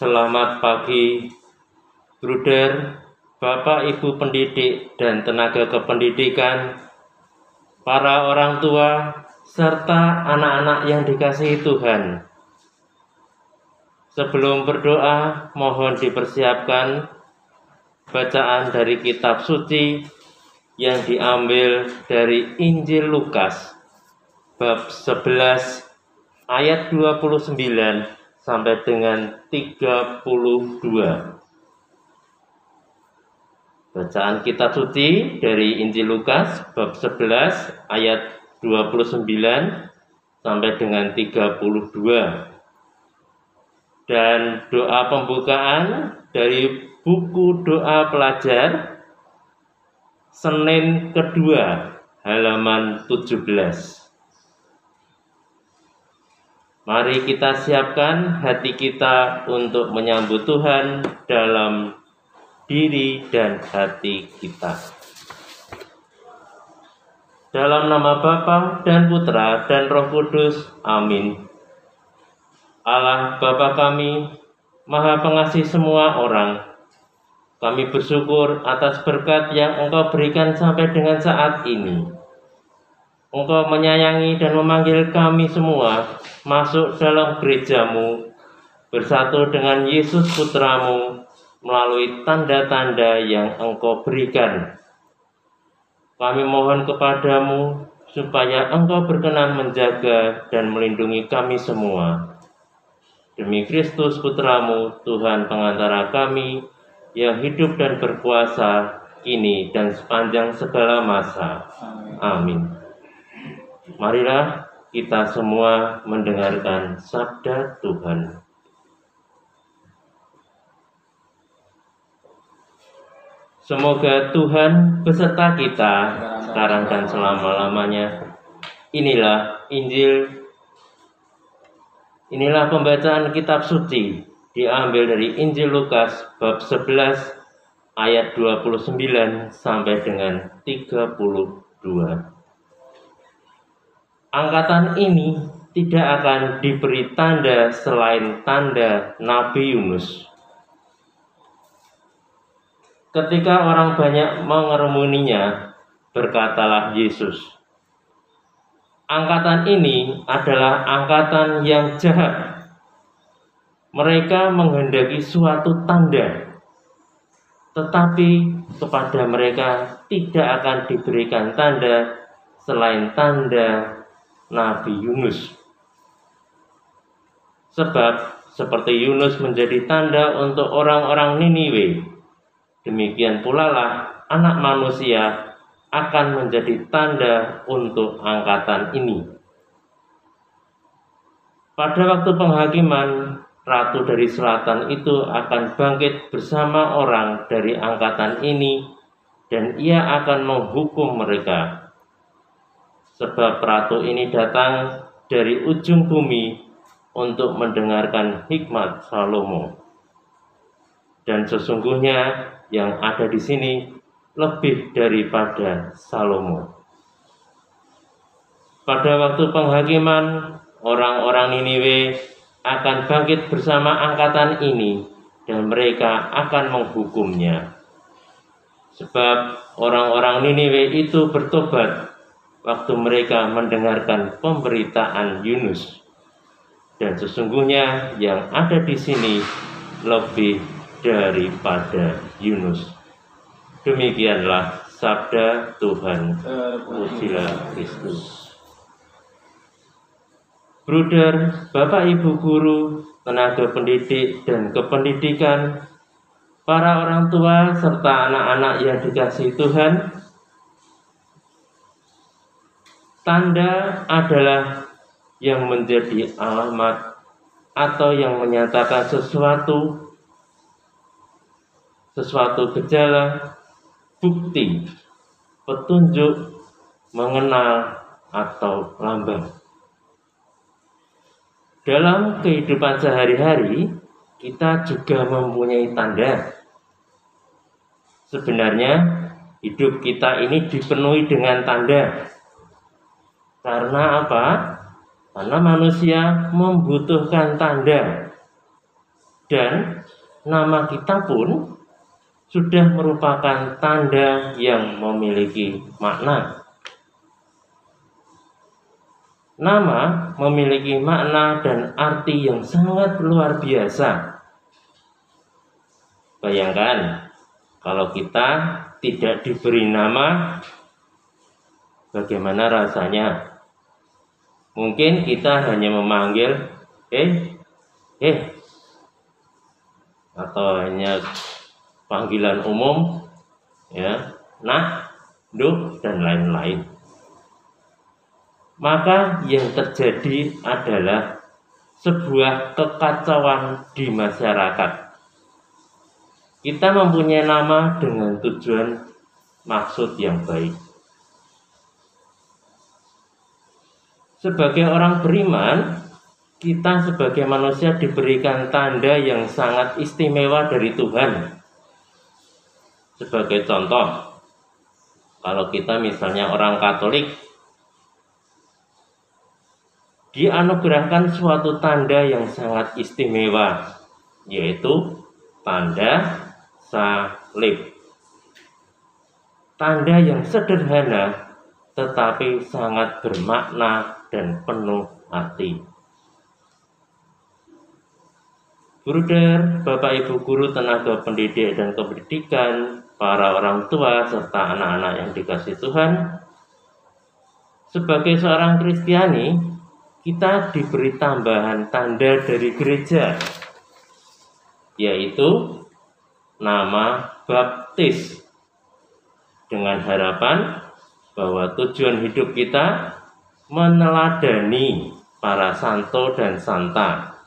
Selamat pagi, Bruder, Bapak Ibu pendidik dan tenaga kependidikan, para orang tua, serta anak-anak yang dikasihi Tuhan. Sebelum berdoa, mohon dipersiapkan bacaan dari kitab suci yang diambil dari Injil Lukas bab 11 ayat 29 sampai dengan 32. Bacaan kitab suci dari Injil Lukas bab 11 ayat 29 sampai dengan 32. Dan doa pembukaan dari buku doa pelajar Senin kedua halaman 17. Mari kita siapkan hati kita untuk menyambut Tuhan dalam diri dan hati kita. Dalam nama Bapa dan Putra dan Roh Kudus. Amin. Allah Bapa kami, Maha Pengasih semua orang, kami bersyukur atas berkat yang Engkau berikan sampai dengan saat ini. Engkau menyayangi dan memanggil kami semua masuk dalam gerejamu bersatu dengan Yesus putramu melalui tanda-tanda yang engkau berikan. Kami mohon kepadamu supaya engkau berkenan menjaga dan melindungi kami semua. Demi Kristus putramu, Tuhan pengantara kami, yang hidup dan berkuasa kini dan sepanjang segala masa. Amin. Marilah kita semua mendengarkan sabda Tuhan. Semoga Tuhan beserta kita sekarang dan selama-lamanya. Inilah Injil Inilah pembacaan kitab suci diambil dari Injil Lukas bab 11 ayat 29 sampai dengan 32 angkatan ini tidak akan diberi tanda selain tanda Nabi Yunus. Ketika orang banyak mengerumuninya, berkatalah Yesus, Angkatan ini adalah angkatan yang jahat. Mereka menghendaki suatu tanda, tetapi kepada mereka tidak akan diberikan tanda selain tanda Nabi Yunus. Sebab seperti Yunus menjadi tanda untuk orang-orang Niniwe, demikian pula lah anak manusia akan menjadi tanda untuk angkatan ini. Pada waktu penghakiman, ratu dari selatan itu akan bangkit bersama orang dari angkatan ini dan ia akan menghukum mereka sebab ratu ini datang dari ujung bumi untuk mendengarkan hikmat Salomo. Dan sesungguhnya yang ada di sini lebih daripada Salomo. Pada waktu penghakiman, orang-orang Niniwe akan bangkit bersama angkatan ini dan mereka akan menghukumnya. Sebab orang-orang Niniwe itu bertobat waktu mereka mendengarkan pemberitaan Yunus. Dan sesungguhnya yang ada di sini lebih daripada Yunus. Demikianlah sabda Tuhan. Pujilah Kristus. Bruder, Bapak Ibu guru, tenaga pendidik dan kependidikan, para orang tua serta anak-anak yang dikasih Tuhan, Tanda adalah yang menjadi alamat atau yang menyatakan sesuatu sesuatu gejala, bukti, petunjuk, mengenal atau lambang. Dalam kehidupan sehari-hari, kita juga mempunyai tanda. Sebenarnya, hidup kita ini dipenuhi dengan tanda. Karena apa? Karena manusia membutuhkan tanda. Dan nama kita pun sudah merupakan tanda yang memiliki makna. Nama memiliki makna dan arti yang sangat luar biasa. Bayangkan, kalau kita tidak diberi nama, bagaimana rasanya? Mungkin kita hanya memanggil, eh, eh, atau hanya panggilan umum, ya, nah, duh, dan lain-lain maka yang terjadi adalah sebuah kekacauan di masyarakat. Kita mempunyai nama dengan tujuan maksud yang baik. Sebagai orang beriman, kita sebagai manusia diberikan tanda yang sangat istimewa dari Tuhan. Sebagai contoh, kalau kita misalnya orang Katolik, dianugerahkan suatu tanda yang sangat istimewa, yaitu tanda salib. Tanda yang sederhana tetapi sangat bermakna dan penuh arti. Bruder, Bapak Ibu guru tenaga pendidik dan kependidikan, para orang tua serta anak-anak yang dikasih Tuhan, sebagai seorang Kristiani, kita diberi tambahan tanda dari gereja yaitu nama baptis dengan harapan bahwa tujuan hidup kita meneladani para santo dan santa.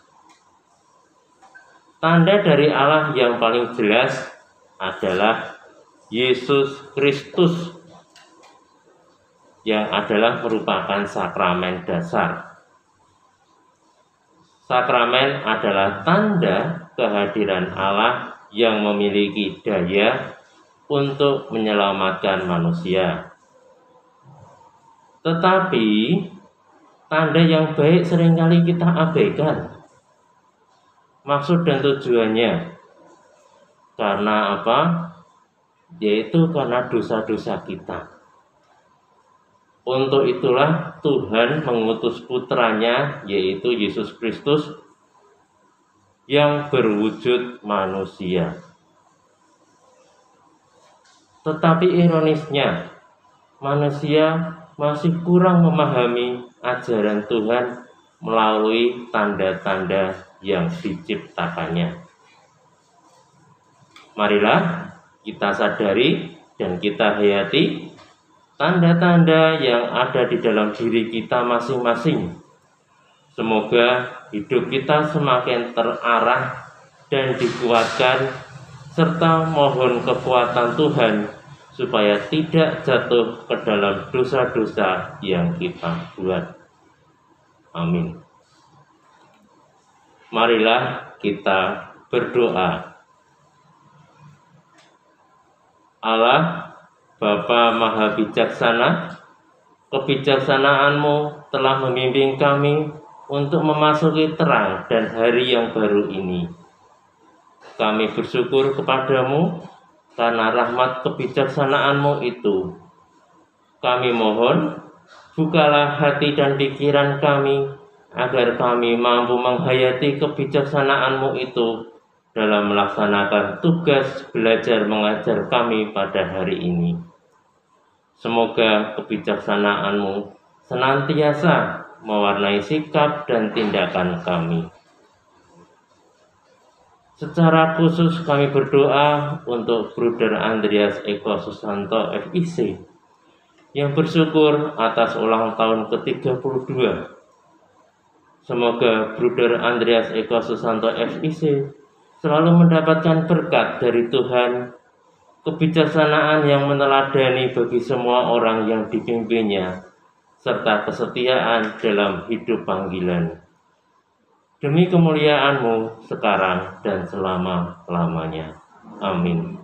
Tanda dari Allah yang paling jelas adalah Yesus Kristus yang adalah merupakan sakramen dasar. Sakramen adalah tanda kehadiran Allah yang memiliki daya untuk menyelamatkan manusia. Tetapi tanda yang baik sering kali kita abaikan. Maksud dan tujuannya karena apa? Yaitu karena dosa-dosa kita. Untuk itulah Tuhan mengutus putranya yaitu Yesus Kristus yang berwujud manusia. Tetapi ironisnya, manusia masih kurang memahami ajaran Tuhan melalui tanda-tanda yang diciptakannya. Marilah kita sadari dan kita hayati tanda-tanda yang ada di dalam diri kita masing-masing. Semoga hidup kita semakin terarah dan dikuatkan serta mohon kekuatan Tuhan supaya tidak jatuh ke dalam dosa-dosa yang kita buat. Amin. Marilah kita berdoa. Allah Bapa Maha Bijaksana, kebijaksanaanmu telah membimbing kami untuk memasuki terang dan hari yang baru ini. Kami bersyukur kepadamu karena rahmat kebijaksanaanmu itu. Kami mohon, bukalah hati dan pikiran kami agar kami mampu menghayati kebijaksanaanmu itu dalam melaksanakan tugas belajar mengajar kami pada hari ini. Semoga kebijaksanaanmu senantiasa mewarnai sikap dan tindakan kami. Secara khusus kami berdoa untuk Bruder Andreas Eko Susanto FIC yang bersyukur atas ulang tahun ke-32. Semoga Bruder Andreas Eko Susanto FIC selalu mendapatkan berkat dari Tuhan kebijaksanaan yang meneladani bagi semua orang yang dipimpinnya, serta kesetiaan dalam hidup panggilan. Demi kemuliaanmu sekarang dan selama-lamanya. Amin.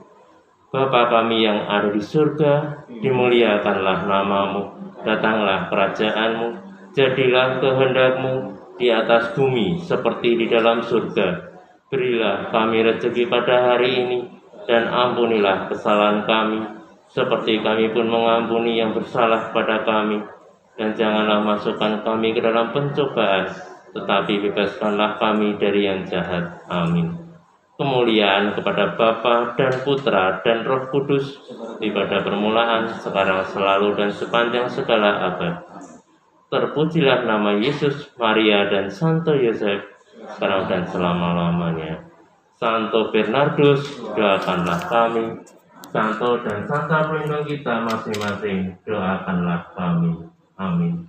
Bapa kami yang ada di surga, dimuliakanlah namamu, datanglah kerajaanmu, jadilah kehendakmu di atas bumi seperti di dalam surga. Berilah kami rezeki pada hari ini, dan ampunilah kesalahan kami, seperti kami pun mengampuni yang bersalah pada kami. Dan janganlah masukkan kami ke dalam pencobaan, tetapi bebaskanlah kami dari yang jahat. Amin. Kemuliaan kepada Bapa dan Putra dan Roh Kudus, di pada permulaan, sekarang, selalu, dan sepanjang segala abad. Terpujilah nama Yesus, Maria, dan Santo Yosef, sekarang dan selama-lamanya. Santo Bernardus, doakanlah kami. Santo dan Santa pelindung kita masing-masing, doakanlah kami. Amin.